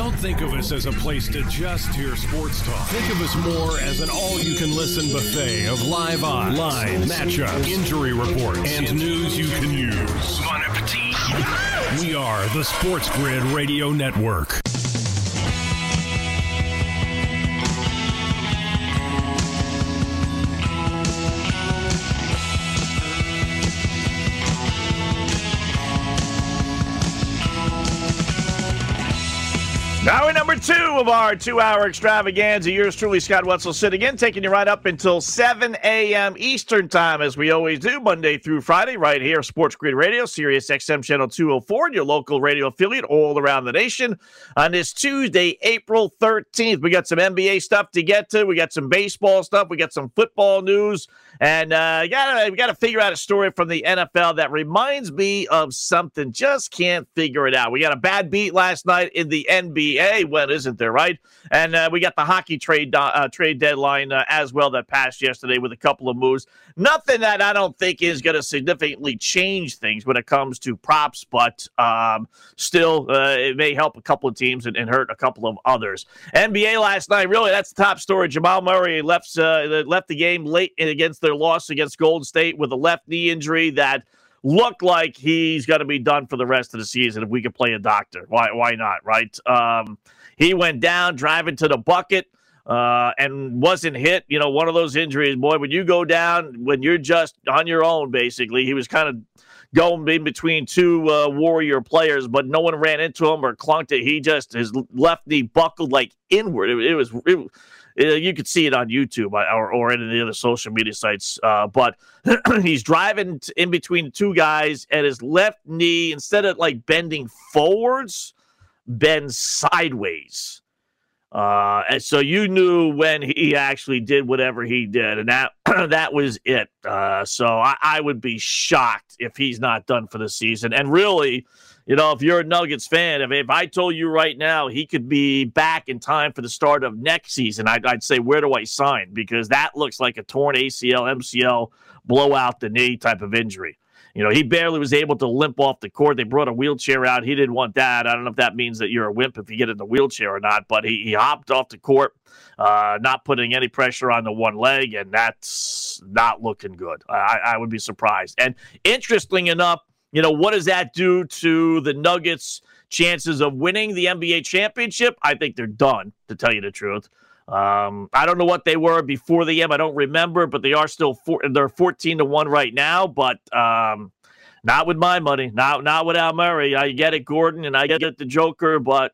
Don't think of us as a place to just hear sports talk. Think of us more as an all-you-can-listen buffet of live odds, lines, matchups, injury reports, and news you can use. Bon appetit. We are the Sports Grid Radio Network. Two of our two hour extravaganza. Yours truly, Scott Wetzel, sitting in, taking you right up until 7 a.m. Eastern Time, as we always do, Monday through Friday, right here, Sports Grid Radio, Sirius XM Channel 204, your local radio affiliate all around the nation. On this Tuesday, April 13th, we got some NBA stuff to get to. We got some baseball stuff. We got some football news. And uh, gotta, we got to figure out a story from the NFL that reminds me of something. Just can't figure it out. We got a bad beat last night in the NBA. When isn't there, right? And uh, we got the hockey trade uh, trade deadline uh, as well that passed yesterday with a couple of moves. Nothing that I don't think is going to significantly change things when it comes to props, but um, still, uh, it may help a couple of teams and, and, hurt a couple of others. NBA last night, really, that's the top story. Jamal Murray left uh, left the game late against their loss against Golden State with a left knee injury that looked like he's going to be done for the rest of the season. If we could play a doctor, why why not? Right? Um, he went down driving to the bucket uh, and wasn't hit. You know, one of those injuries, boy, when you go down, when you're just on your own, basically, he was kind of going in between two uh, warrior players, but no one ran into him or clunked it. He just his left knee buckled like inward. It, it was. It, you could see it on YouTube or, or any of the other social media sites. Uh, but he's driving in between two guys, and his left knee, instead of like bending forwards, bends sideways. Uh, and so you knew when he actually did whatever he did, and that that was it. Uh, so I, I, would be shocked if he's not done for the season. And really, you know, if you're a Nuggets fan, if, if I told you right now he could be back in time for the start of next season, I'd, I'd say where do I sign? Because that looks like a torn ACL, MCL, blow out the knee type of injury. You know, he barely was able to limp off the court. They brought a wheelchair out. He didn't want that. I don't know if that means that you're a wimp if you get in the wheelchair or not, but he, he hopped off the court, uh, not putting any pressure on the one leg, and that's not looking good. I, I would be surprised. And interesting enough, you know, what does that do to the Nuggets' chances of winning the NBA championship? I think they're done, to tell you the truth. Um, I don't know what they were before the M. I don't remember, but they are still four, they're fourteen to one right now. But um, not with my money, not not without Murray. I get it, Gordon, and I get the Joker, but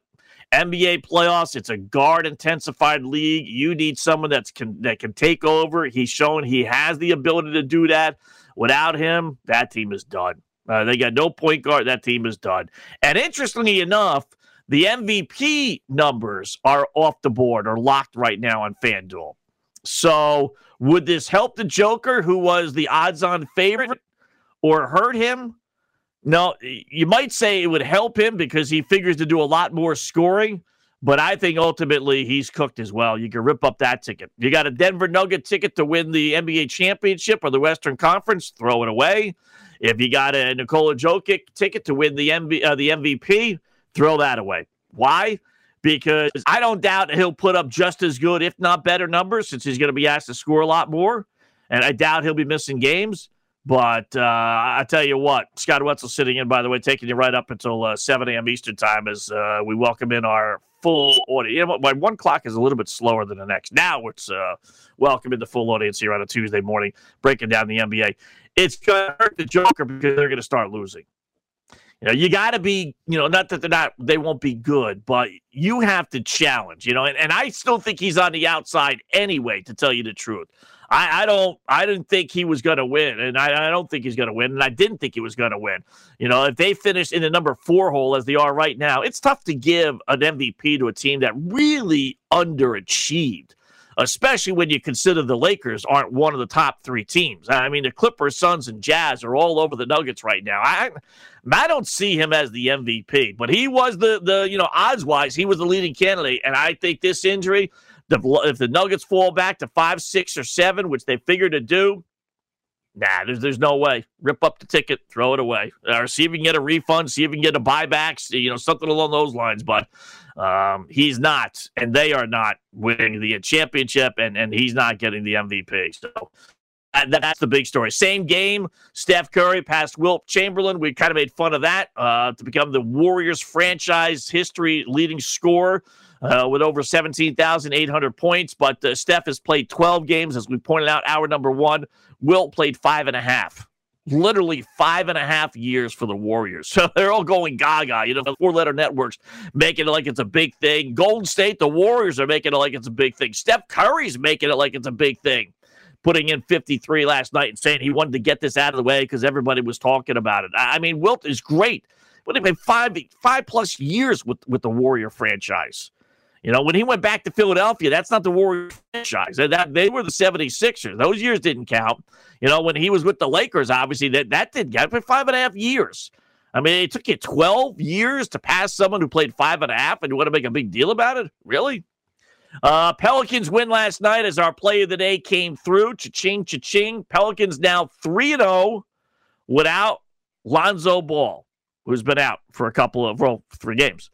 NBA playoffs, it's a guard intensified league. You need someone that's can that can take over. He's shown he has the ability to do that. Without him, that team is done. Uh, they got no point guard. That team is done. And interestingly enough, the MVP numbers are off the board or locked right now on FanDuel. So, would this help the Joker, who was the odds on favorite, or hurt him? No, you might say it would help him because he figures to do a lot more scoring. But I think ultimately he's cooked as well. You can rip up that ticket. You got a Denver Nugget ticket to win the NBA championship or the Western Conference, throw it away. If you got a Nikola Jokic ticket to win the MV, uh, the MVP, throw that away. Why? Because I don't doubt he'll put up just as good, if not better, numbers since he's going to be asked to score a lot more. And I doubt he'll be missing games. But uh, I tell you what, Scott Wetzel sitting in, by the way, taking you right up until uh, 7 a.m. Eastern time as uh, we welcome in our full audience. You know, my one clock is a little bit slower than the next. Now it's uh, welcome in the full audience here on a Tuesday morning, breaking down the NBA. It's going to hurt the Joker because they're going to start losing. You know, you got to be, you know, not that they're not, they won't be good, but you have to challenge, you know, and, and I still think he's on the outside anyway, to tell you the truth. I, I don't, I didn't think he was going to win, and I, I don't think he's going to win, and I didn't think he was going to win. You know, if they finish in the number four hole as they are right now, it's tough to give an MVP to a team that really underachieved. Especially when you consider the Lakers aren't one of the top three teams. I mean, the Clippers, Suns, and Jazz are all over the Nuggets right now. I, I don't see him as the MVP, but he was the the you know odds wise, he was the leading candidate, and I think this injury, the, if the Nuggets fall back to five, six, or seven, which they figure to do, Nah, there's there's no way. Rip up the ticket, throw it away, or see if you can get a refund, see if you can get a buyback, see, you know, something along those lines. But um, he's not, and they are not winning the championship, and and he's not getting the MVP. So that's the big story. Same game, Steph Curry passed Wilt Chamberlain. We kind of made fun of that uh, to become the Warriors franchise history leading scorer. Uh, with over 17,800 points. But uh, Steph has played 12 games, as we pointed out, hour number one. Wilt played five and a half. Literally five and a half years for the Warriors. So they're all going gaga. You know, the four letter networks making it like it's a big thing. Golden State, the Warriors are making it like it's a big thing. Steph Curry's making it like it's a big thing putting in 53 last night and saying he wanted to get this out of the way because everybody was talking about it. I mean, Wilt is great. But he played five five plus years with with the Warrior franchise. You know, when he went back to Philadelphia, that's not the Warriors franchise. That they were the 76ers. Those years didn't count. You know, when he was with the Lakers, obviously that that did count for five and a half years. I mean, it took you 12 years to pass someone who played five and a half, and you want to make a big deal about it? Really? Uh, Pelicans win last night as our play of the day came through. Cha-ching, cha-ching. Pelicans now 3 0 without Lonzo Ball, who's been out for a couple of, well, three games.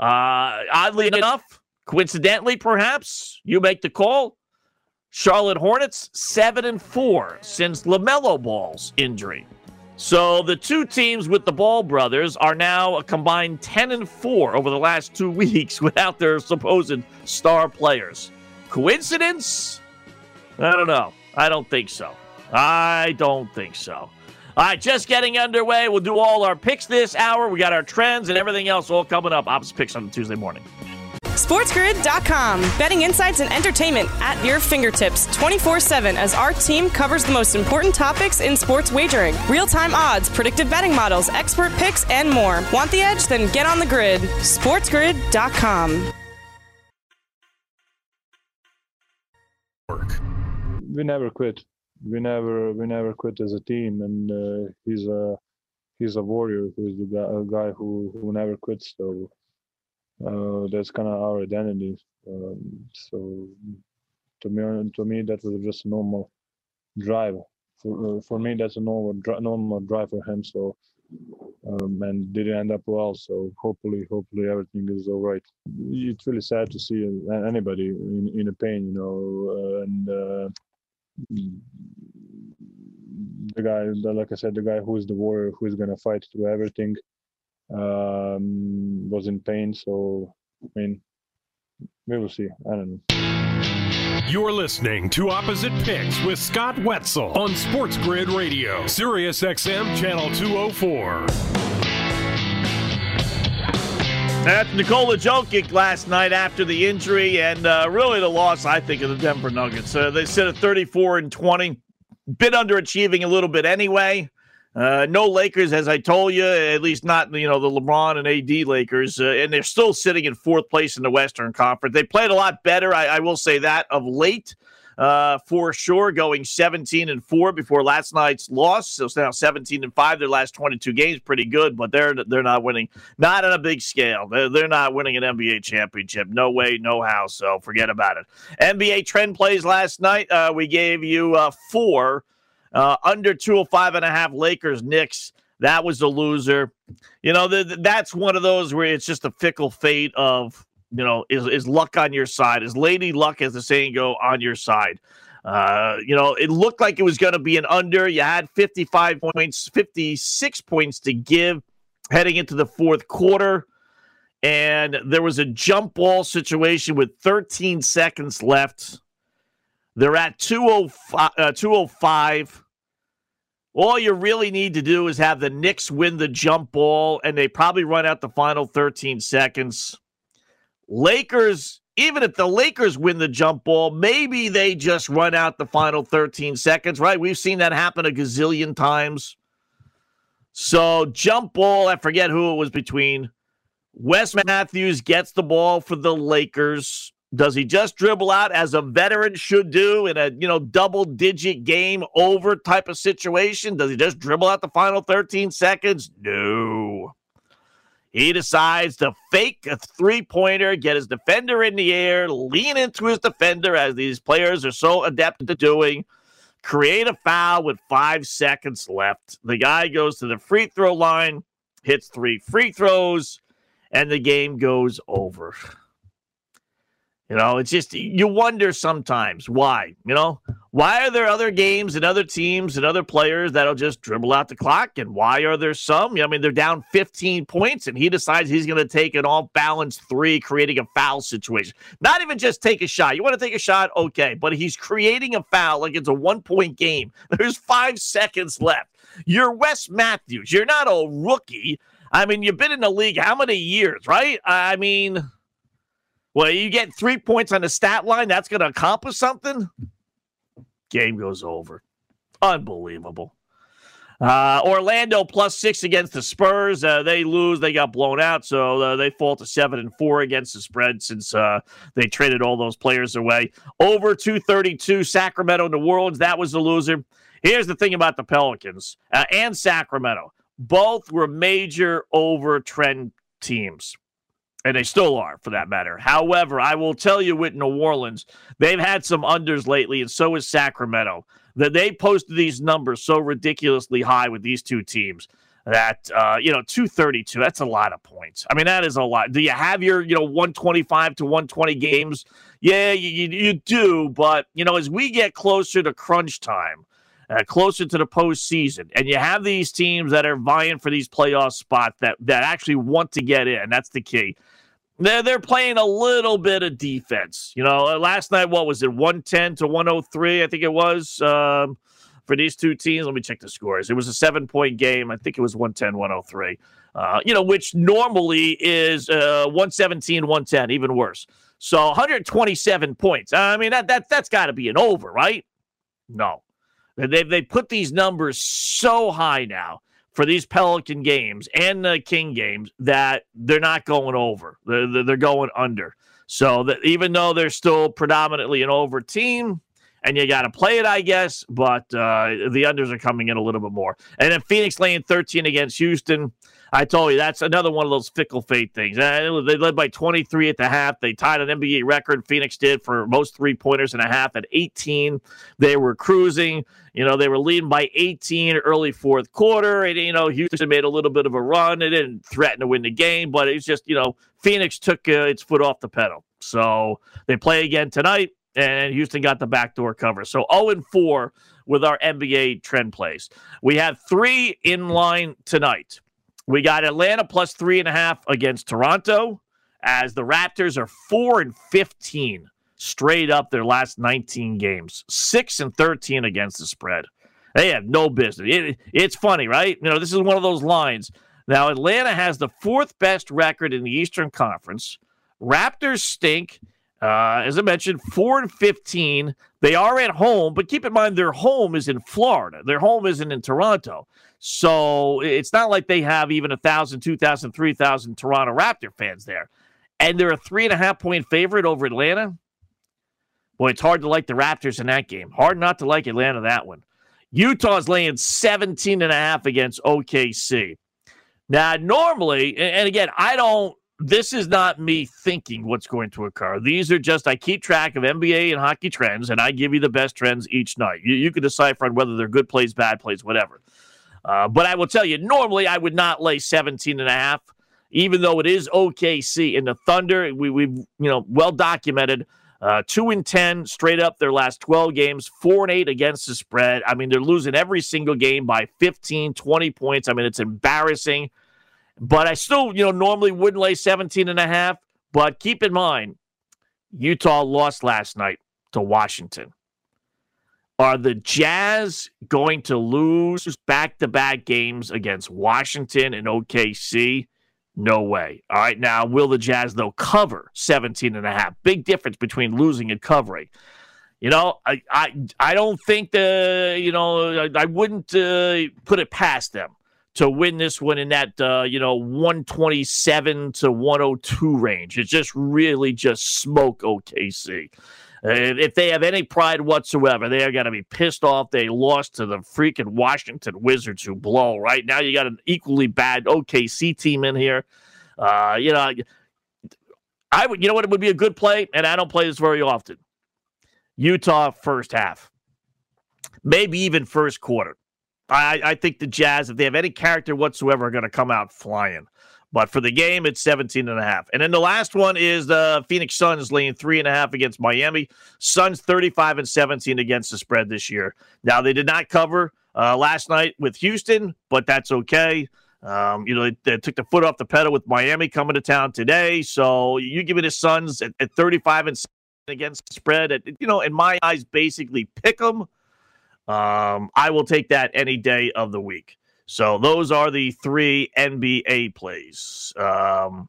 Uh, oddly enough, coincidentally, perhaps, you make the call. Charlotte Hornets 7 and 4 since LaMelo Ball's injury. So the two teams with the Ball brothers are now a combined 10 and 4 over the last two weeks without their supposed star players. Coincidence? I don't know. I don't think so. I don't think so. All right, just getting underway. We'll do all our picks this hour. We got our trends and everything else all coming up. Opposite picks on Tuesday morning. SportsGrid.com. Betting insights and entertainment at your fingertips 24 7 as our team covers the most important topics in sports wagering real time odds, predictive betting models, expert picks, and more. Want the edge? Then get on the grid. SportsGrid.com. We never quit. We never, we never quit as a team, and uh, he's a he's a warrior who's the guy, a guy who who never quits. So uh, that's kind of our identity. Um, so to me, to me, that was just a normal drive. For, uh, for me, that's a normal normal drive for him. So um, and didn't end up well. So hopefully, hopefully everything is all right. It's really sad to see anybody in in a pain, you know, uh, and. Uh, the guy, like I said, the guy who is the warrior, who is gonna fight through everything, um, was in pain. So, I mean, we will see. I don't know. You're listening to Opposite Picks with Scott Wetzel on Sports Grid Radio, Sirius XM Channel 204. That's Nikola Jokic last night after the injury and uh, really the loss, I think, of the Denver Nuggets. Uh, they sit at 34 and 20, bit underachieving a little bit anyway. Uh, no Lakers, as I told you, at least not you know the LeBron and AD Lakers, uh, and they're still sitting in fourth place in the Western Conference. They played a lot better, I, I will say that of late, uh, for sure. Going 17 and four before last night's loss, so now 17 and five. Their last 22 games, pretty good, but they're they're not winning, not on a big scale. They're, they're not winning an NBA championship. No way, no how. So forget about it. NBA trend plays last night. Uh, we gave you uh, four. Uh, under 205 and a half Lakers Knicks. That was a loser. You know, that's one of those where it's just a fickle fate of, you know, is, is luck on your side? Is lady luck, as the saying go, on your side? Uh, you know, it looked like it was going to be an under. You had 55 points, 56 points to give heading into the fourth quarter. And there was a jump ball situation with 13 seconds left. They're at 205. Uh, 205 all you really need to do is have the Knicks win the jump ball, and they probably run out the final 13 seconds. Lakers, even if the Lakers win the jump ball, maybe they just run out the final 13 seconds, right? We've seen that happen a gazillion times. So, jump ball, I forget who it was between. Wes Matthews gets the ball for the Lakers. Does he just dribble out as a veteran should do in a you know double digit game over type of situation? Does he just dribble out the final 13 seconds? No. He decides to fake a three pointer, get his defender in the air, lean into his defender, as these players are so adept at doing, create a foul with five seconds left. The guy goes to the free throw line, hits three free throws, and the game goes over. You know, it's just you wonder sometimes why. You know, why are there other games and other teams and other players that'll just dribble out the clock, and why are there some? I mean, they're down 15 points, and he decides he's going to take an off balance three, creating a foul situation. Not even just take a shot. You want to take a shot, okay, but he's creating a foul like it's a one point game. There's five seconds left. You're Wes Matthews. You're not a rookie. I mean, you've been in the league how many years, right? I mean. Well, you get three points on the stat line. That's going to accomplish something. Game goes over. Unbelievable. Uh, Orlando plus six against the Spurs. Uh, they lose. They got blown out, so uh, they fall to seven and four against the spread since uh, they traded all those players away. Over two thirty two. Sacramento, New Orleans. That was the loser. Here's the thing about the Pelicans uh, and Sacramento. Both were major over trend teams and they still are for that matter. However, I will tell you with New Orleans, they've had some unders lately, and so is Sacramento. That they posted these numbers so ridiculously high with these two teams that uh, you know 232 that's a lot of points i mean that is a lot do you have your you know 125 to 120 games yeah you, you, do but you know as we get closer to crunch time uh, closer to the postseason, and you have these teams that are vying for these playoff spots that that actually want to get in. That's the key. They're, they're playing a little bit of defense. You know, uh, last night, what was it, 110 to 103? I think it was um, for these two teams. Let me check the scores. It was a seven point game. I think it was 110, 103, uh, you know, which normally is uh, 117, 110, even worse. So 127 points. I mean, that, that, that's got to be an over, right? No. They, they put these numbers so high now for these Pelican games and the King games that they're not going over. They're, they're going under. So that even though they're still predominantly an over team, and you got to play it, I guess, but uh, the unders are coming in a little bit more. And then Phoenix laying 13 against Houston. I told you that's another one of those fickle fate things. Uh, they led by 23 at the half. They tied an NBA record. Phoenix did for most three pointers and a half at 18. They were cruising. You know, they were leading by 18 early fourth quarter. And, you know, Houston made a little bit of a run. They didn't threaten to win the game, but it's just, you know, Phoenix took uh, its foot off the pedal. So they play again tonight, and Houston got the backdoor cover. So 0 and 4 with our NBA trend plays. We have three in line tonight. We got Atlanta plus three and a half against Toronto, as the Raptors are four and 15 straight up their last 19 games, six and 13 against the spread. They have no business. It, it's funny, right? You know, this is one of those lines. Now, Atlanta has the fourth best record in the Eastern Conference. Raptors stink. Uh, as I mentioned, four and 15. They are at home, but keep in mind their home is in Florida. Their home isn't in Toronto. So it's not like they have even a thousand, two thousand, three thousand Toronto Raptor fans there. And they're a three and a half point favorite over Atlanta. Boy, it's hard to like the Raptors in that game. Hard not to like Atlanta that one. Utah's laying 17 and a half against OKC. Now, normally, and again, I don't, this is not me thinking what's going to occur. These are just, I keep track of NBA and hockey trends, and I give you the best trends each night. You, you can decipher on whether they're good plays, bad plays, whatever. Uh, but I will tell you, normally I would not lay 17 and a half, even though it is OKC. And the Thunder, we, we've, you know, well documented uh, two and ten straight up their last 12 games, four and eight against the spread. I mean, they're losing every single game by 15, 20 points. I mean, it's embarrassing. But I still, you know, normally wouldn't lay 17 and a half. But keep in mind, Utah lost last night to Washington. Are the Jazz going to lose back to back games against Washington and OKC? No way. All right. Now, will the Jazz, though, cover 17 and a half? Big difference between losing and covering. You know, I I, I don't think the, you know, I, I wouldn't uh, put it past them to win this one in that uh, you know 127 to 102 range. It's just really just smoke OKC. If they have any pride whatsoever, they are going to be pissed off. They lost to the freaking Washington Wizards, who blow. Right now, you got an equally bad OKC team in here. Uh, you know, I would. You know what? It would be a good play, and I don't play this very often. Utah first half, maybe even first quarter. I, I think the Jazz, if they have any character whatsoever, are going to come out flying. But for the game, it's 17 and a half. And then the last one is the Phoenix Suns laying three and a half against Miami. Suns 35 and 17 against the spread this year. Now, they did not cover uh, last night with Houston, but that's okay. Um, you know, they, they, took the foot off the pedal with Miami coming to town today. So you give me the Suns at, at 35 and against the spread. At, you know, in my eyes, basically pick them. Um, I will take that any day of the week. So those are the three NBA plays. Um,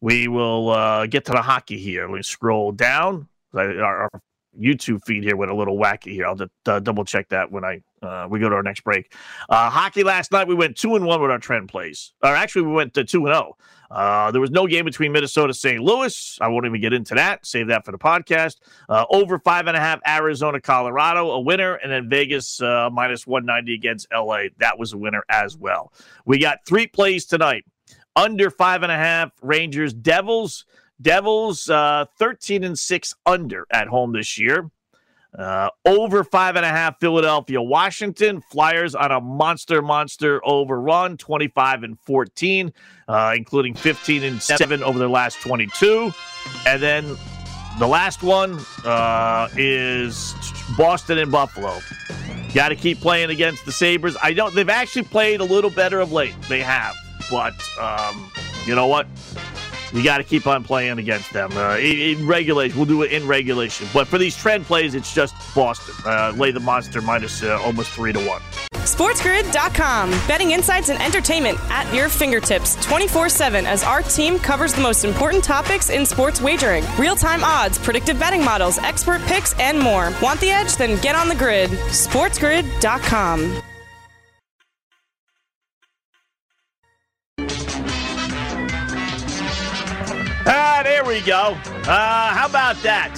we will uh, get to the hockey here. Let me scroll down. Our, YouTube feed here went a little wacky here. I'll just uh, double check that when I uh, we go to our next break. Uh, hockey last night we went two and one with our trend plays. Or actually, we went to two and zero. Oh. Uh, there was no game between Minnesota St. Louis. I won't even get into that. Save that for the podcast. Uh, over five and a half Arizona Colorado, a winner, and then Vegas uh, minus 190 against LA. That was a winner as well. We got three plays tonight. Under five and a half Rangers Devils. Devils uh, 13 and 6 under at home this year. Uh, over five and a half Philadelphia, Washington Flyers on a monster, monster overrun, 25 and 14, uh, including 15 and 7 over their last 22. And then the last one uh, is Boston and Buffalo. Got to keep playing against the Sabres. I don't, they've actually played a little better of late. They have. But um, you know what? You got to keep on playing against them. Uh, in, regulation, we'll do it in regulation. But for these trend plays, it's just Boston. Uh, lay the monster minus, uh, almost three to one. SportsGrid.com. Betting insights and entertainment at your fingertips 24 7 as our team covers the most important topics in sports wagering real time odds, predictive betting models, expert picks, and more. Want the edge? Then get on the grid. SportsGrid.com. there we go. Uh, how about that?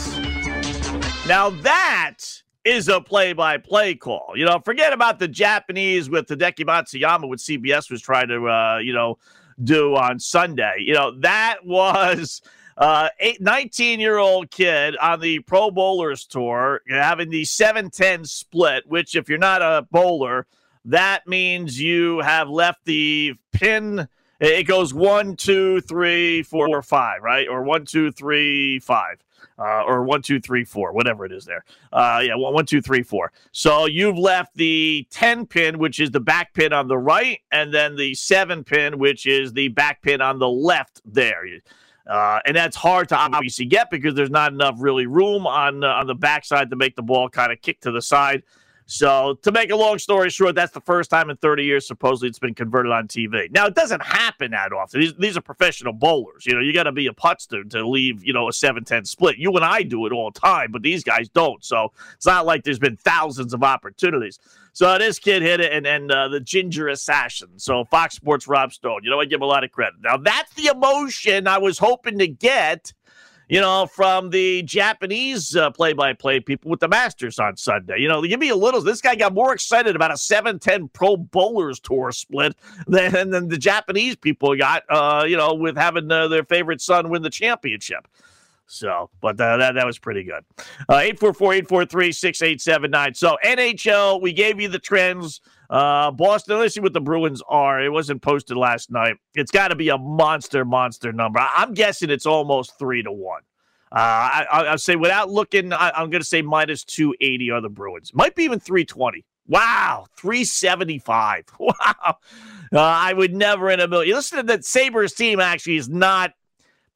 Now that is a play-by-play call. You know, forget about the Japanese with Hideki Matsuyama, what CBS was trying to, uh, you know, do on Sunday. You know, that was uh, 19 year old kid on the Pro Bowlers Tour having the 710 split, which, if you're not a bowler, that means you have left the pin it goes one, two, three, four, five, right? Or one, two, three, five. Uh, or one, two, three, four, whatever it is there. Uh, yeah, one, one, two, three, four. So you've left the 10 pin, which is the back pin on the right, and then the seven pin, which is the back pin on the left there. Uh, and that's hard to obviously get because there's not enough really room on, uh, on the backside to make the ball kind of kick to the side. So, to make a long story short, that's the first time in 30 years supposedly it's been converted on TV. Now, it doesn't happen that often. These, these are professional bowlers. You know, you got to be a putster to leave, you know, a 7 10 split. You and I do it all the time, but these guys don't. So, it's not like there's been thousands of opportunities. So, this kid hit it, and, and uh, the ginger assassin. So, Fox Sports Rob Stone, you know, I give him a lot of credit. Now, that's the emotion I was hoping to get you know, from the Japanese play by play people with the Masters on Sunday. You know, give me a little. This guy got more excited about a 710 Pro Bowlers Tour split than, than the Japanese people got, uh, you know, with having uh, their favorite son win the championship. So, but uh, that, that was pretty good. Uh, 844 843 6879. So, NHL, we gave you the trends. Uh, Boston, let's see what the Bruins are. It wasn't posted last night. It's got to be a monster, monster number. I'm guessing it's almost three to one. Uh, I, will say without looking, I, am going to say minus 280 are the Bruins. Might be even 320. Wow, 375. Wow. Uh, I would never in a million. Listen to that Sabres team actually is not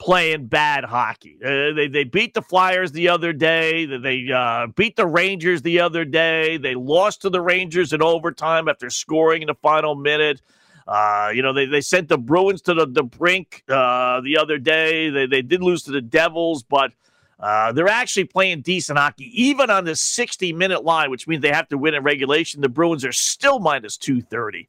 playing bad hockey. Uh, they, they beat the Flyers the other day. They uh, beat the Rangers the other day. They lost to the Rangers in overtime after scoring in the final minute. Uh, you know, they, they sent the Bruins to the, the brink uh, the other day. They, they did lose to the Devils, but uh, they're actually playing decent hockey, even on the 60 minute line, which means they have to win in regulation. The Bruins are still minus 230.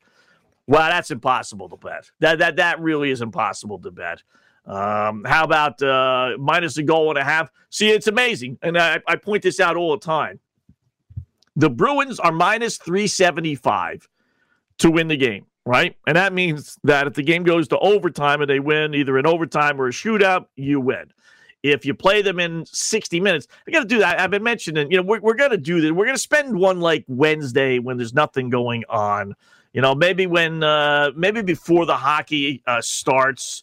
Wow, that's impossible to bet. That that that really is impossible to bet. Um, how about uh, minus a goal and a half? See, it's amazing, and I, I point this out all the time. The Bruins are minus three seventy five to win the game, right? And that means that if the game goes to overtime and they win either in overtime or a shootout, you win. If you play them in 60 minutes, I got to do that. I've been mentioning, you know, we're, we're going to do this. We're going to spend one like Wednesday when there's nothing going on. You know, maybe when, uh, maybe before the hockey uh, starts,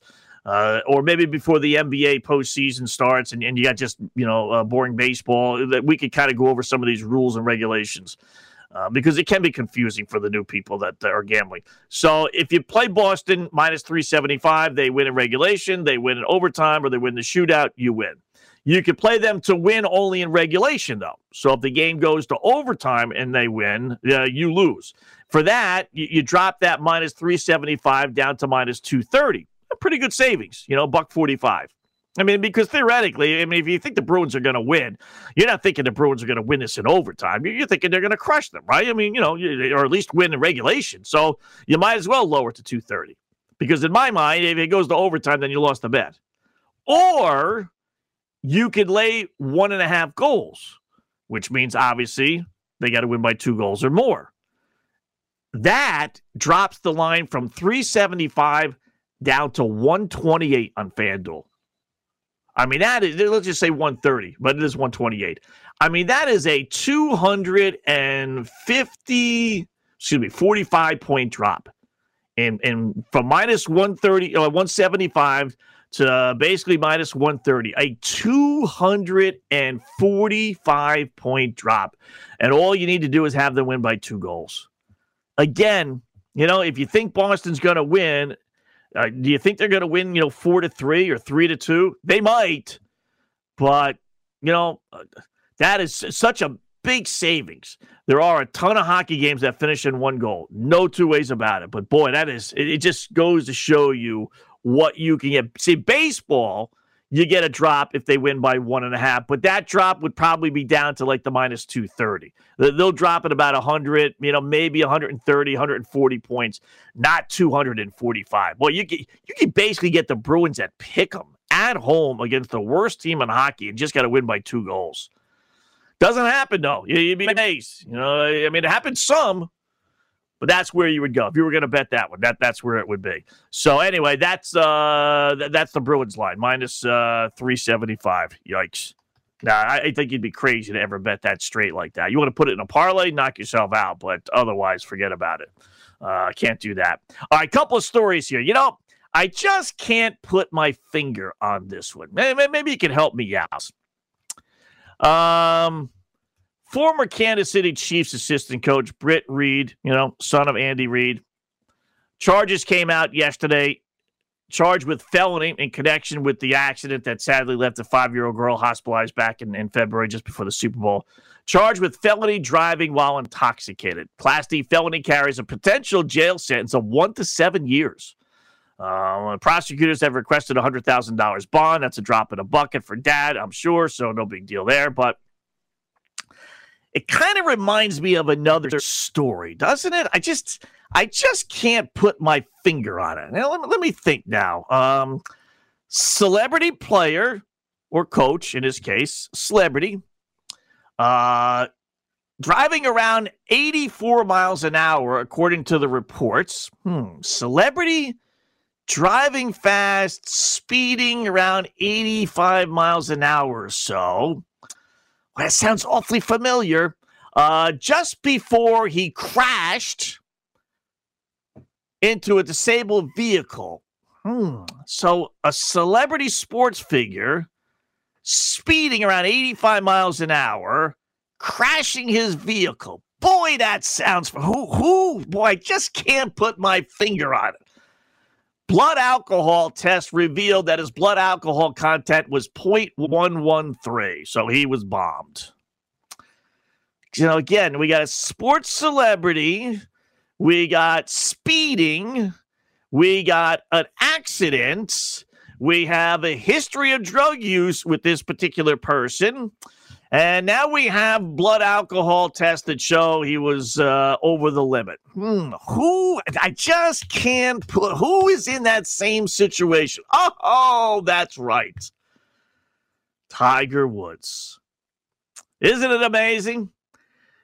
uh, or maybe before the NBA postseason starts and, and you got just, you know, uh, boring baseball, that we could kind of go over some of these rules and regulations uh, because it can be confusing for the new people that are gambling. So if you play Boston minus 375, they win in regulation, they win in overtime, or they win the shootout, you win. You can play them to win only in regulation, though. So if the game goes to overtime and they win, uh, you lose. For that, you, you drop that minus 375 down to minus 230. A pretty good savings, you know, buck 45. I mean, because theoretically, I mean, if you think the Bruins are going to win, you're not thinking the Bruins are going to win this in overtime. You're thinking they're going to crush them, right? I mean, you know, or at least win in regulation. So you might as well lower to 230. Because in my mind, if it goes to overtime, then you lost the bet. Or you could lay one and a half goals, which means obviously they got to win by two goals or more. That drops the line from 375 down to 128 on FanDuel. I mean, that is, let's just say 130, but it is 128. I mean, that is a 250, excuse me, 45 point drop. And, and from minus 130, uh, 175 to basically minus 130, a 245 point drop. And all you need to do is have them win by two goals. Again, you know, if you think Boston's going to win, uh, do you think they're going to win, you know, four to three or three to two? They might, but you know, uh, that is such a big savings. There are a ton of hockey games that finish in one goal. No two ways about it. But boy, that is it, it just goes to show you what you can get. See, baseball you get a drop if they win by one and a half. But that drop would probably be down to like the minus 230. They'll drop at about 100, you know, maybe 130, 140 points, not 245. Well, you get, you can basically get the Bruins at pick 'em at home against the worst team in hockey and just got to win by two goals. Doesn't happen though. You'd be amazed. You know, I mean, it happens some, but that's where you would go if you were going to bet that one. That that's where it would be. So anyway, that's uh th- that's the Bruins line minus uh three seventy five. Yikes! Now I, I, think you'd be crazy to ever bet that straight like that. You want to put it in a parlay, knock yourself out, but otherwise, forget about it. Uh, can't do that. All right, couple of stories here. You know, I just can't put my finger on this one. Maybe, maybe you can help me out. Um Former Kansas City Chiefs assistant coach Britt Reid, you know, son of Andy Reid, charges came out yesterday, charged with felony in connection with the accident that sadly left a five year old girl hospitalized back in, in February just before the Super Bowl. Charged with felony driving while intoxicated. Class D felony carries a potential jail sentence of one to seven years. Uh, prosecutors have requested a $100,000 bond. That's a drop in a bucket for dad, I'm sure, so no big deal there. But it kind of reminds me of another story, doesn't it? I just I just can't put my finger on it. Now let me, let me think now. Um, celebrity player or coach, in his case, celebrity, uh, driving around 84 miles an hour, according to the reports. Hmm, celebrity driving fast, speeding around 85 miles an hour or so. That sounds awfully familiar. Uh, just before he crashed into a disabled vehicle. Hmm. So, a celebrity sports figure speeding around 85 miles an hour, crashing his vehicle. Boy, that sounds who who boy, I just can't put my finger on it. Blood alcohol test revealed that his blood alcohol content was 0.113, so he was bombed. You know, again, we got a sports celebrity, we got speeding, we got an accident, we have a history of drug use with this particular person, And now we have blood alcohol tests that show he was uh, over the limit. Hmm, who? I just can't put. Who is in that same situation? Oh, oh, that's right. Tiger Woods. Isn't it amazing?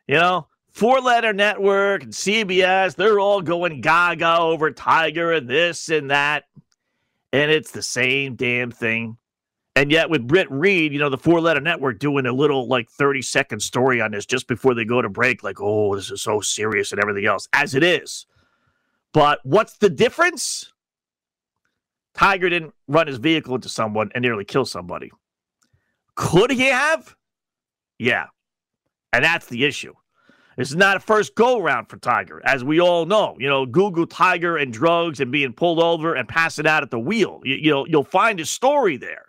You know, Four Letter Network and CBS, they're all going gaga over Tiger and this and that. And it's the same damn thing. And yet, with Britt Reid, you know, the Four Letter Network doing a little like 30 second story on this just before they go to break, like, oh, this is so serious and everything else, as it is. But what's the difference? Tiger didn't run his vehicle into someone and nearly kill somebody. Could he have? Yeah. And that's the issue. This is not a first go round for Tiger, as we all know. You know, Google Tiger and drugs and being pulled over and passing out at the wheel. You, you know, you'll find a story there.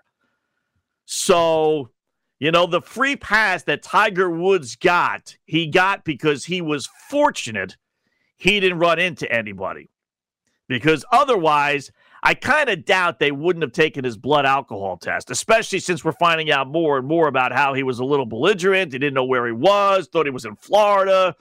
So, you know, the free pass that Tiger Woods got, he got because he was fortunate he didn't run into anybody. Because otherwise, I kind of doubt they wouldn't have taken his blood alcohol test, especially since we're finding out more and more about how he was a little belligerent. He didn't know where he was, thought he was in Florida.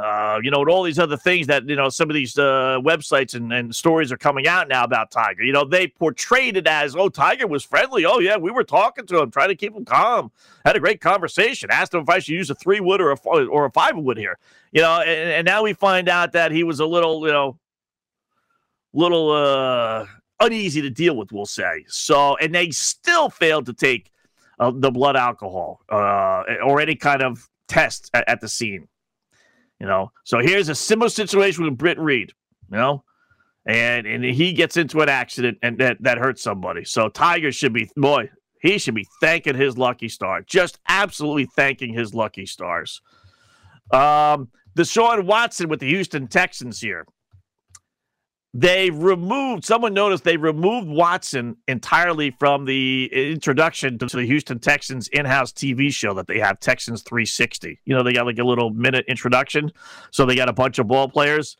Uh, you know, and all these other things that, you know, some of these uh, websites and, and stories are coming out now about Tiger. You know, they portrayed it as, oh, Tiger was friendly. Oh, yeah, we were talking to him, trying to keep him calm. Had a great conversation. Asked him if I should use a three wood or a, or a five wood here. You know, and, and now we find out that he was a little, you know, little uh uneasy to deal with, we'll say. So, and they still failed to take uh, the blood alcohol uh, or any kind of test at, at, the scene. You know, so here's a similar situation with Britt Reid. You know, and and he gets into an accident and that that hurts somebody. So Tiger should be boy, he should be thanking his lucky star, just absolutely thanking his lucky stars. Um, Deshaun Watson with the Houston Texans here they removed someone noticed they removed Watson entirely from the introduction to the Houston Texans in-house TV show that they have Texans 360. You know, they got like a little minute introduction, so they got a bunch of ball players.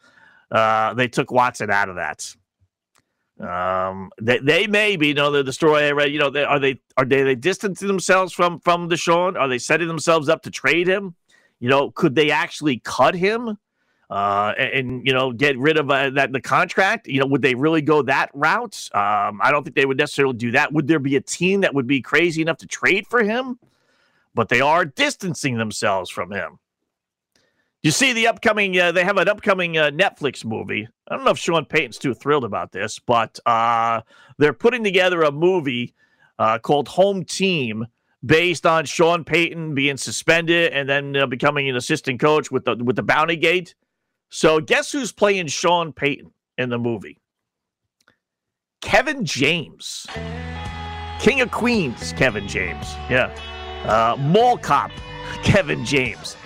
Uh, they took Watson out of that. Um, they, they may be, you know, the, story I read, you know, they, are they are they, they distancing themselves from from Deshaun? Are they setting themselves up to trade him? You know, could they actually cut him? Uh, and, and, you know get rid of uh, that the contract. You know, would they really go that route? Um, I don't think they would necessarily do that. Would there be a team that would be crazy enough to trade for him? But they are distancing themselves from him. You see the upcoming. Uh, they have an upcoming uh, Netflix movie. I don't know if Sean Payton's too thrilled about this, but uh, they're putting together a movie uh, called Home Team based on Sean Payton being suspended and then uh, becoming an assistant coach with the with the Bounty Gate. So guess who's playing Sean Payton in the movie? Kevin James. King of Queens, Kevin James. Yeah. Uh, Mall Cop, Kevin James.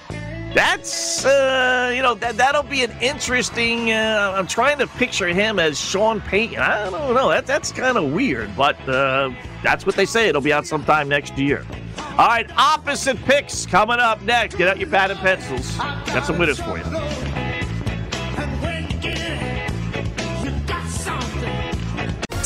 That's, uh, you know, that, that'll be an interesting. Uh, I'm trying to picture him as Sean Payton. I don't know. That, that's kind of weird, but uh, that's what they say. It'll be out sometime next year. All right, opposite picks coming up next. Get out your pad and pencils. Got some winners for you.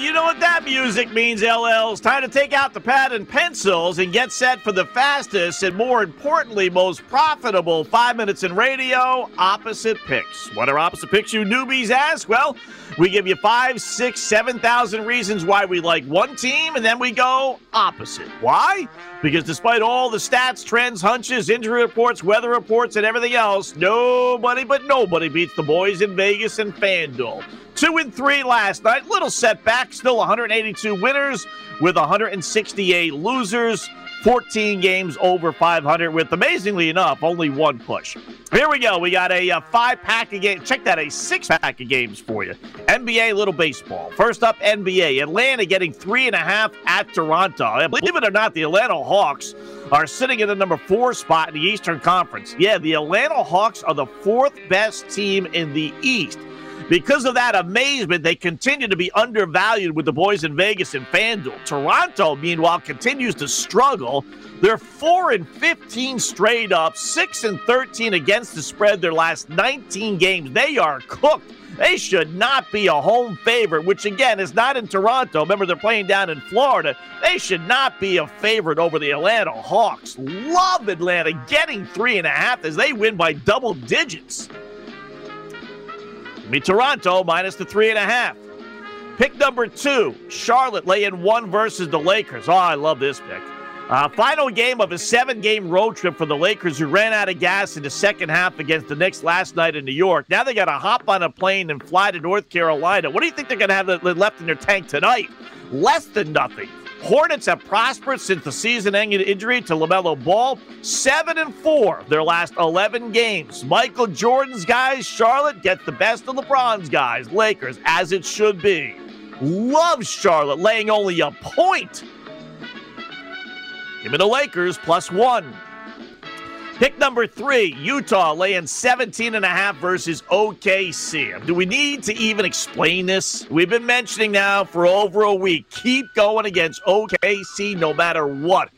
You know what that music means, LL. It's time to take out the pad and pencils and get set for the fastest and, more importantly, most profitable five minutes in radio opposite picks. What are opposite picks, you newbies ask? Well, we give you five, six, seven thousand reasons why we like one team, and then we go opposite. Why? Because despite all the stats, trends, hunches, injury reports, weather reports, and everything else, nobody but nobody beats the boys in Vegas and FanDuel. Two and three last night. Little setback. Still 182 winners with 168 losers. 14 games over 500 with, amazingly enough, only one push. Here we go. We got a, a uh, five pack of games. Check that, a six pack of games for you. NBA, little baseball. First up, NBA. Atlanta getting three and a half at Toronto. believe it or not, the Atlanta Hawks are sitting in the number four spot in the Eastern Conference. Yeah, the Atlanta Hawks are the fourth best team in the East. Because of that amazement, they continue to be undervalued with the boys in Vegas and FanDuel. Toronto, meanwhile, continues to struggle. They're 4 and 15 straight up, 6 and 13 against the spread their last 19 games. They are cooked. They should not be a home favorite, which again is not in Toronto. Remember, they're playing down in Florida. They should not be a favorite over the Atlanta Hawks. Love Atlanta getting three and a half as they win by double digits. Me Toronto minus the three and a half. Pick number two, Charlotte lay in one versus the Lakers. Oh, I love this pick. Uh, final game of a seven game road trip for the Lakers, who ran out of gas in the second half against the Knicks last night in New York. Now they got to hop on a plane and fly to North Carolina. What do you think they're going to have left in their tank tonight? Less than nothing. Hornets have prospered since the season-ending injury to LaMelo Ball. Seven and four their last 11 games. Michael Jordan's guys, Charlotte, get the best of LeBron's guys, Lakers, as it should be. Loves Charlotte, laying only a point Give me the Lakers plus one. Pick number three, Utah laying 17 and a half versus OKC. Do we need to even explain this? We've been mentioning now for over a week. Keep going against OKC no matter what.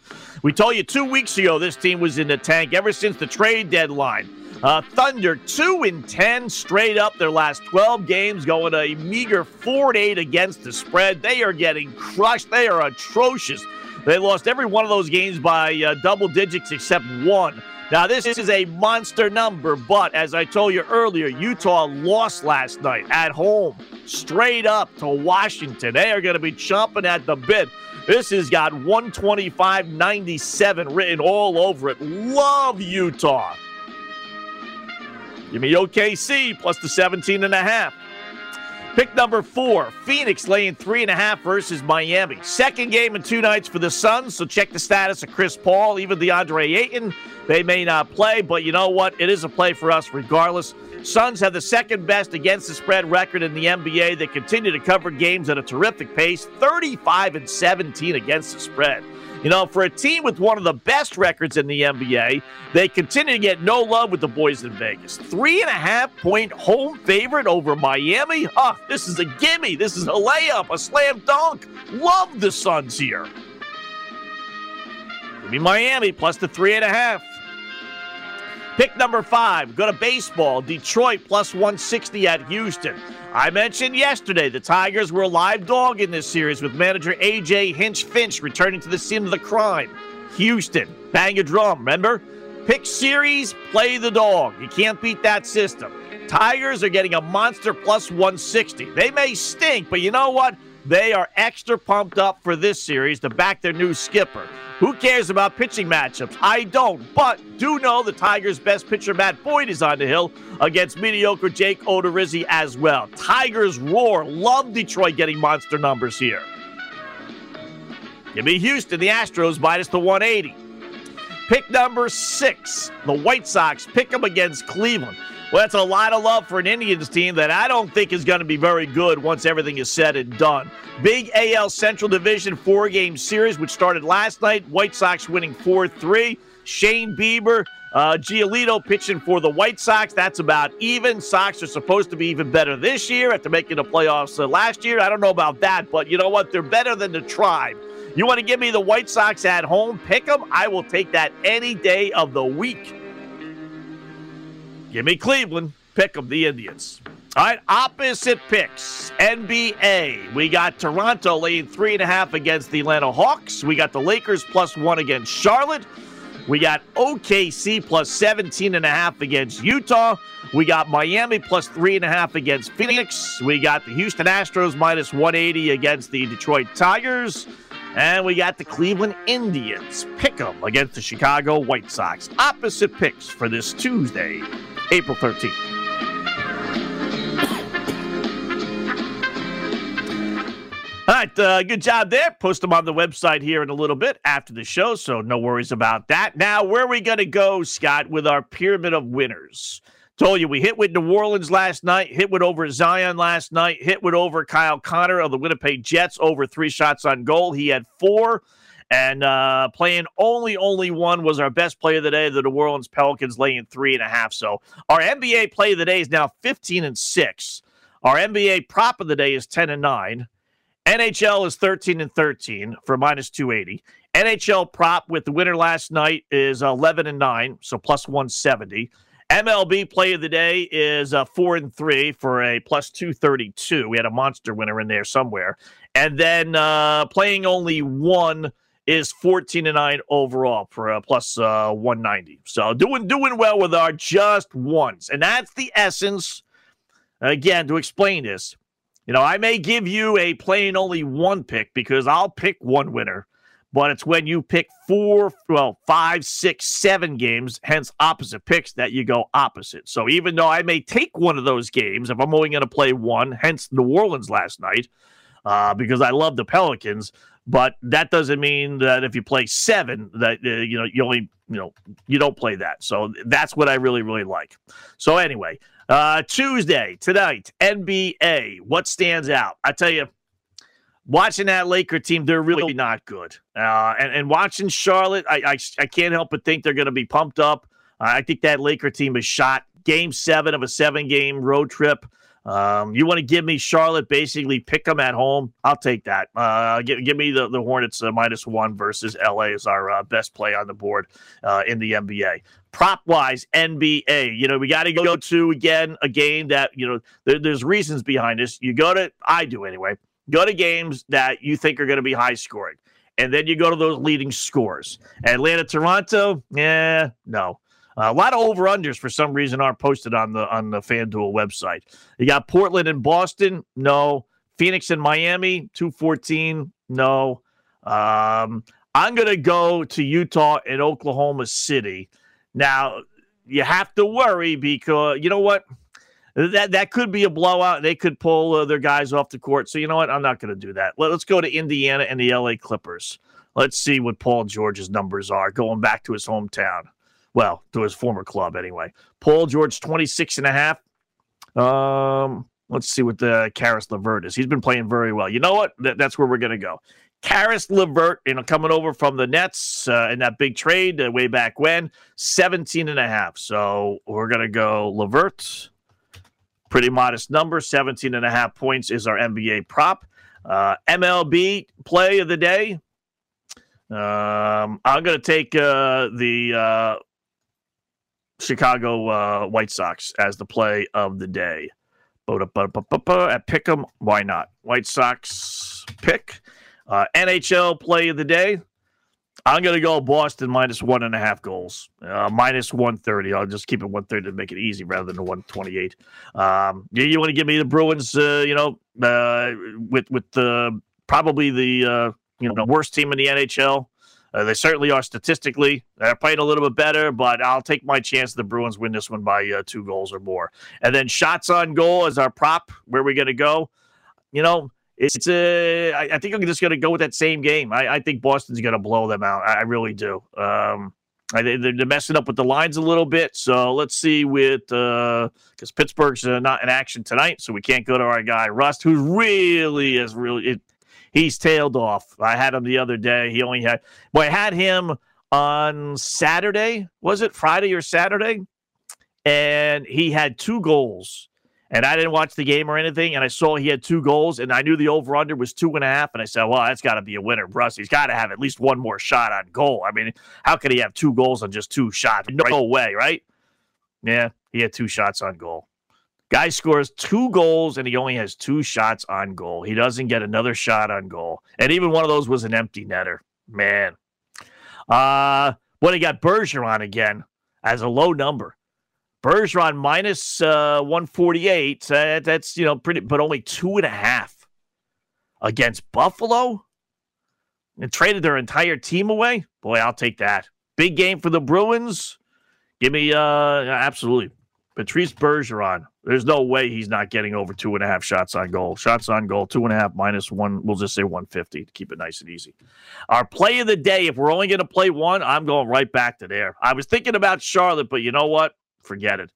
We told you two weeks ago this team was in the tank ever since the trade deadline. Uh, Thunder 2 and 10 straight up their last 12 games, going a meager 4 8 against the spread. They are getting crushed. They are atrocious. They lost every one of those games by uh, double digits except one. Now, this is a monster number, but as I told you earlier, Utah lost last night at home, straight up to Washington. They are going to be chomping at the bit. This has got 125 97 written all over it. Love Utah. Give me OKC plus the 17 and a half. Pick number four, Phoenix laying three and a half versus Miami. Second game in two nights for the Suns, so check the status of Chris Paul, even DeAndre Ayton. They may not play, but you know what? It is a play for us regardless. Suns have the second best against the spread record in the NBA. They continue to cover games at a terrific pace, 35 and 17 against the spread. You know, for a team with one of the best records in the NBA, they continue to get no love with the boys in Vegas. Three and a half point home favorite over Miami. Oh, this is a gimme. This is a layup, a slam dunk. Love the Suns here. Give me Miami plus the three and a half. Pick number five, go to baseball. Detroit plus 160 at Houston. I mentioned yesterday the Tigers were a live dog in this series with manager AJ Hinch Finch returning to the scene of the crime. Houston, bang a drum, remember? Pick series, play the dog. You can't beat that system. Tigers are getting a monster plus 160. They may stink, but you know what? They are extra pumped up for this series to back their new skipper. Who cares about pitching matchups? I don't, but do know the Tigers' best pitcher, Matt Boyd, is on the hill against mediocre Jake Odorizzi as well. Tigers roar. Love Detroit getting monster numbers here. Give me Houston, the Astros minus the 180. Pick number six, the White Sox pick them against Cleveland. Well, that's a lot of love for an Indians team that I don't think is going to be very good once everything is said and done. Big AL Central Division four game series, which started last night. White Sox winning 4 3. Shane Bieber, uh, Giolito pitching for the White Sox. That's about even. Sox are supposed to be even better this year after making the playoffs uh, last year. I don't know about that, but you know what? They're better than the Tribe. You want to give me the White Sox at home? Pick them. I will take that any day of the week. Give me Cleveland. Pick them, the Indians. All right, opposite picks. NBA. We got Toronto laying three and a half against the Atlanta Hawks. We got the Lakers plus one against Charlotte. We got OKC plus 17 and a half against Utah. We got Miami plus three and a half against Phoenix. We got the Houston Astros minus 180 against the Detroit Tigers. And we got the Cleveland Indians pick 'em against the Chicago White Sox. Opposite picks for this Tuesday. April 13th. All right, uh, good job there. Post them on the website here in a little bit after the show, so no worries about that. Now, where are we going to go, Scott, with our pyramid of winners? Told you we hit with New Orleans last night, hit with over Zion last night, hit with over Kyle Connor of the Winnipeg Jets over three shots on goal. He had four. And uh, playing only, only one was our best play of the day. The New Orleans Pelicans laying three and a half. So our NBA play of the day is now 15 and six. Our NBA prop of the day is 10 and 9. NHL is 13 and 13 for minus 280. NHL prop with the winner last night is 11 and 9, so plus 170. MLB play of the day is uh, 4 and 3 for a plus 232. We had a monster winner in there somewhere. And then uh, playing only one is 14 and 9 overall for a plus, uh, 190. So doing doing well with our just ones. And that's the essence. Again, to explain this, you know, I may give you a playing only one pick because I'll pick one winner, but it's when you pick four, well, five, six, seven games, hence opposite picks, that you go opposite. So even though I may take one of those games, if I'm only going to play one, hence New Orleans last night, uh, because I love the Pelicans, but that doesn't mean that if you play seven, that uh, you know you only you know you don't play that. So that's what I really really like. So anyway, uh, Tuesday, tonight, NBA. What stands out? I tell you, watching that Laker team, they're really not good. Uh, and, and watching Charlotte, I, I, I can't help but think they're going to be pumped up. I think that Laker team is shot game seven of a seven game road trip. Um, you want to give me Charlotte basically pick them at home? I'll take that. Uh, give, give me the, the Hornets uh, minus one versus LA is our uh, best play on the board uh, in the NBA. Prop wise, NBA, you know, we got to go to again a game that, you know, there, there's reasons behind this. You go to, I do anyway, go to games that you think are going to be high scoring. And then you go to those leading scores. Atlanta, Toronto, yeah, no. Uh, a lot of over unders for some reason aren't posted on the on the FanDuel website. You got Portland and Boston, no. Phoenix and Miami, two fourteen, no. Um, I'm gonna go to Utah and Oklahoma City. Now you have to worry because you know what that that could be a blowout. They could pull uh, their guys off the court. So you know what? I'm not going to do that. Let, us go to Indiana and the LA Clippers. Let's see what Paul George's numbers are going back to his hometown. Well, to his former club anyway. Paul George 26 and a half. Um, let's see what the Caris LeVert is. He's been playing very well. You know what? That, that's where we're going to go. Caris LeVert, you know, coming over from the Nets uh, in that big trade uh, way back when, 17 and a half. So we're going to go LeVert. Pretty modest number, 17 and a half points is our NBA prop. Uh, MLB play of the day. Um, I'm going to take uh, the uh, Chicago uh, White Sox as the play of the day. At Pick'em, why not? White Sox pick. Uh, NHL play of the day. I'm going to go Boston minus one and a half goals, uh, minus 130. I'll just keep it 130 to make it easy rather than the 128. Um, you, you want to give me the Bruins, uh, you know, uh, with with the probably the uh, you know worst team in the NHL. Uh, they certainly are statistically. They're playing a little bit better, but I'll take my chance the Bruins win this one by uh, two goals or more. And then shots on goal as our prop. Where are we going to go? You know, it's uh, I, think I'm just going to go with that same game. I, I think Boston's going to blow them out. I, I really do. Um, I, they're messing up with the lines a little bit. So let's see with uh because uh, Pittsburgh's uh, not in action tonight, so we can't go to our guy Rust, who really is really it, he's tailed off. I had him the other day. He only had, well, I had him on Saturday. Was it Friday or Saturday? And he had two goals. And I didn't watch the game or anything. And I saw he had two goals. And I knew the over under was two and a half. And I said, well, that's got to be a winner. Rust, he's got to have at least one more shot on goal. I mean, how could he have two goals on just two shots? No way, right? Yeah, he had two shots on goal. Guy scores two goals and he only has two shots on goal. He doesn't get another shot on goal. And even one of those was an empty netter. Man. Uh, well, he got Bergeron again as a low number. Bergeron minus, uh, 148. Uh, that's, you know, pretty, but only two and a half against Buffalo and traded their entire team away. Boy, I'll take that. Big game for the Bruins. Give me, uh, absolutely. Patrice Bergeron. There's no way he's not getting over two and a half shots on goal. Shots on goal, two and a half minus one. We'll just say 150 to keep it nice and easy. Our play of the day, if we're only going to play one, I'm going right back to there. I was thinking about Charlotte, but you know what? Forget it.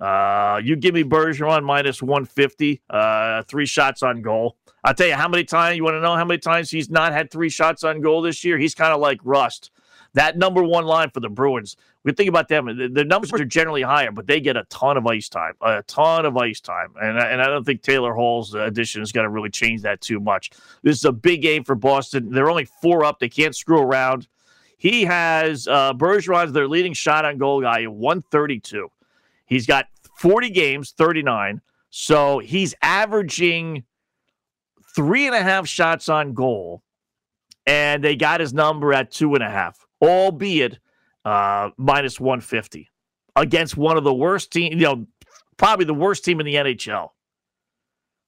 Uh, you give me Bergeron minus 150, uh, three shots on goal. I'll tell you how many times, you want to know how many times he's not had three shots on goal this year? He's kind of like Rust. That number one line for the Bruins, we think about them. The numbers are generally higher, but they get a ton of ice time, a ton of ice time, and and I don't think Taylor Hall's addition is going to really change that too much. This is a big game for Boston. They're only four up. They can't screw around. He has uh, Bergeron's their leading shot on goal guy at 132. He's got 40 games, 39. So he's averaging three and a half shots on goal, and they got his number at two and a half, albeit uh, minus 150 against one of the worst team, you know, probably the worst team in the NHL.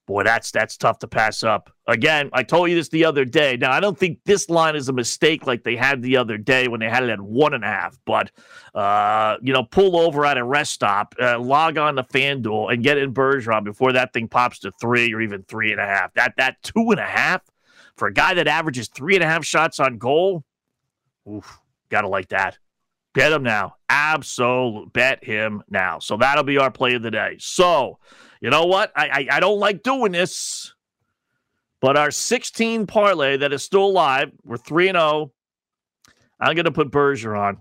Boy, that's that's tough to pass up. Again, I told you this the other day. Now, I don't think this line is a mistake like they had the other day when they had it at one and a half. But uh, you know, pull over at a rest stop, uh, log on to FanDuel, and get in Bergeron before that thing pops to three or even three and a half. That that two and a half for a guy that averages three and a half shots on goal. Oof, gotta like that. Bet him now. Absolute bet him now. So that'll be our play of the day. So you know what? I, I, I don't like doing this, but our 16 parlay that is still alive, we're 3 and 0. I'm going to put Bergeron.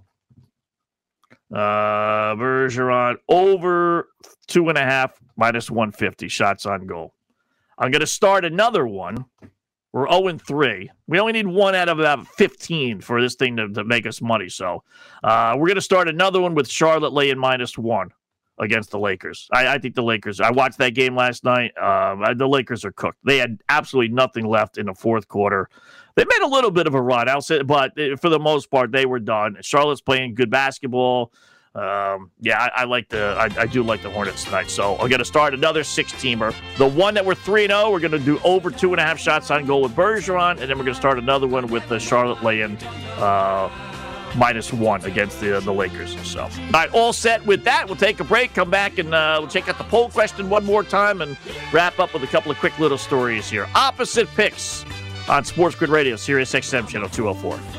Uh, Bergeron over two and a half minus 150 shots on goal. I'm going to start another one. We're 0 and 3. We only need one out of about 15 for this thing to, to make us money. So uh, we're going to start another one with Charlotte laying minus one against the Lakers. I, I, think the Lakers. I watched that game last night. Um, the Lakers are cooked. They had absolutely nothing left in the fourth quarter. They made a little bit of a run, I'll say, but eh, for the most part, they were done. Charlotte's playing good basketball. Um, yeah, I, I, like the I, I, do like the Hornets tonight. So I'm gonna start another six teamer. The one that we're three and zero, oh, we're gonna do over two and a half shots on goal with Bergeron, and then we're gonna start another one with the Charlotte laying. Uh, minus one against the, the Lakers. So, all right, all set with that. We'll take a break, come back, and uh, we'll check out the poll question one more time and wrap up with a couple of quick little stories here. Opposite picks on Sports Grid Radio, Sirius XM Channel 204.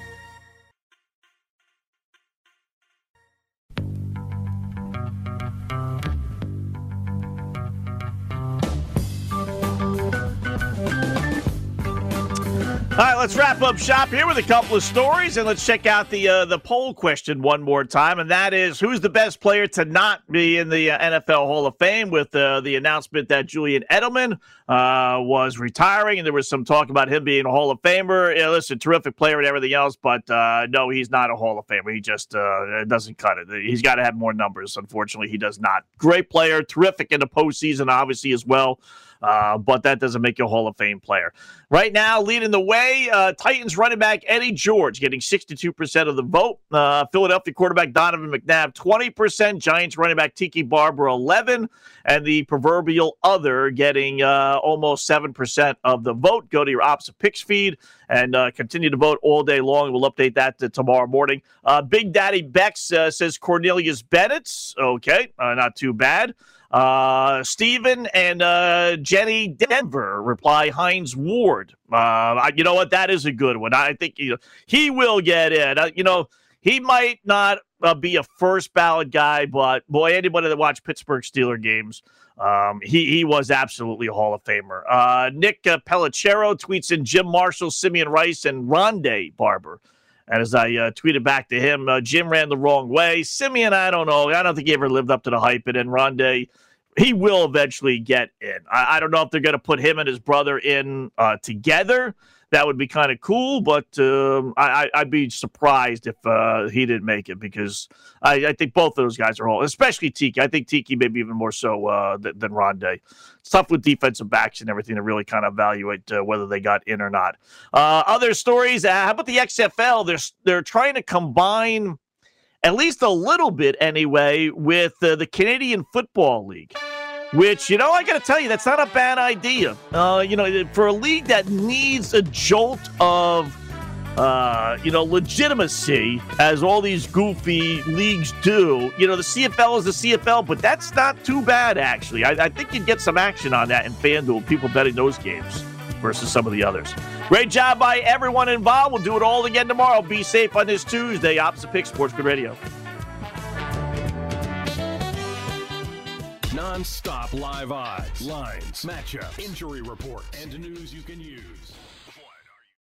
All right, let's wrap up shop here with a couple of stories, and let's check out the uh, the poll question one more time, and that is who's the best player to not be in the uh, NFL Hall of Fame? With uh, the announcement that Julian Edelman uh, was retiring, and there was some talk about him being a Hall of Famer. Yeah, listen, terrific player and everything else, but uh, no, he's not a Hall of Famer. He just uh, doesn't cut it. He's got to have more numbers. Unfortunately, he does not. Great player, terrific in the postseason, obviously as well. Uh, but that doesn't make you a Hall of Fame player. Right now, leading the way, uh, Titans running back Eddie George getting 62% of the vote. Uh, Philadelphia quarterback Donovan McNabb 20%. Giants running back Tiki Barber 11, and the proverbial other getting uh, almost 7% of the vote. Go to your opposite picks feed and uh, continue to vote all day long. We'll update that to tomorrow morning. Big Daddy Bex says Cornelius Bennett's. Okay, not too bad. Uh, Stephen and uh, Jenny Denver reply Hines Ward. Uh, you know what? That is a good one. I think you know, he will get in. Uh, you know, he might not uh, be a first ballot guy, but boy, anybody that watched Pittsburgh Steeler games, um, he he was absolutely a Hall of Famer. Uh, Nick uh, Pellicero tweets in Jim Marshall, Simeon Rice, and Rondé Barber. And as I uh, tweeted back to him, uh, Jim ran the wrong way. Simeon, I don't know. I don't think he ever lived up to the hype. And then Rondé, he will eventually get in. I, I don't know if they're going to put him and his brother in uh, together. That would be kind of cool, but um, I, would be surprised if uh, he didn't make it because I, I, think both of those guys are all, especially Tiki. I think Tiki maybe even more so uh, than, than Rondé. It's tough with defensive backs and everything to really kind of evaluate uh, whether they got in or not. Uh, other stories. Uh, how about the XFL? They're they're trying to combine at least a little bit anyway, with uh, the Canadian Football League which, you know, I got to tell you, that's not a bad idea. Uh, you know, for a league that needs a jolt of, uh, you know, legitimacy, as all these goofy leagues do, you know, the CFL is the CFL, but that's not too bad, actually. I, I think you'd get some action on that in FanDuel, people betting those games versus some of the others. Great job by everyone involved. We'll do it all again tomorrow. Be safe on this Tuesday. Opposite Pick Sports Grid Radio. Non-stop live odds, lines, matchups, injury reports, and news you can use.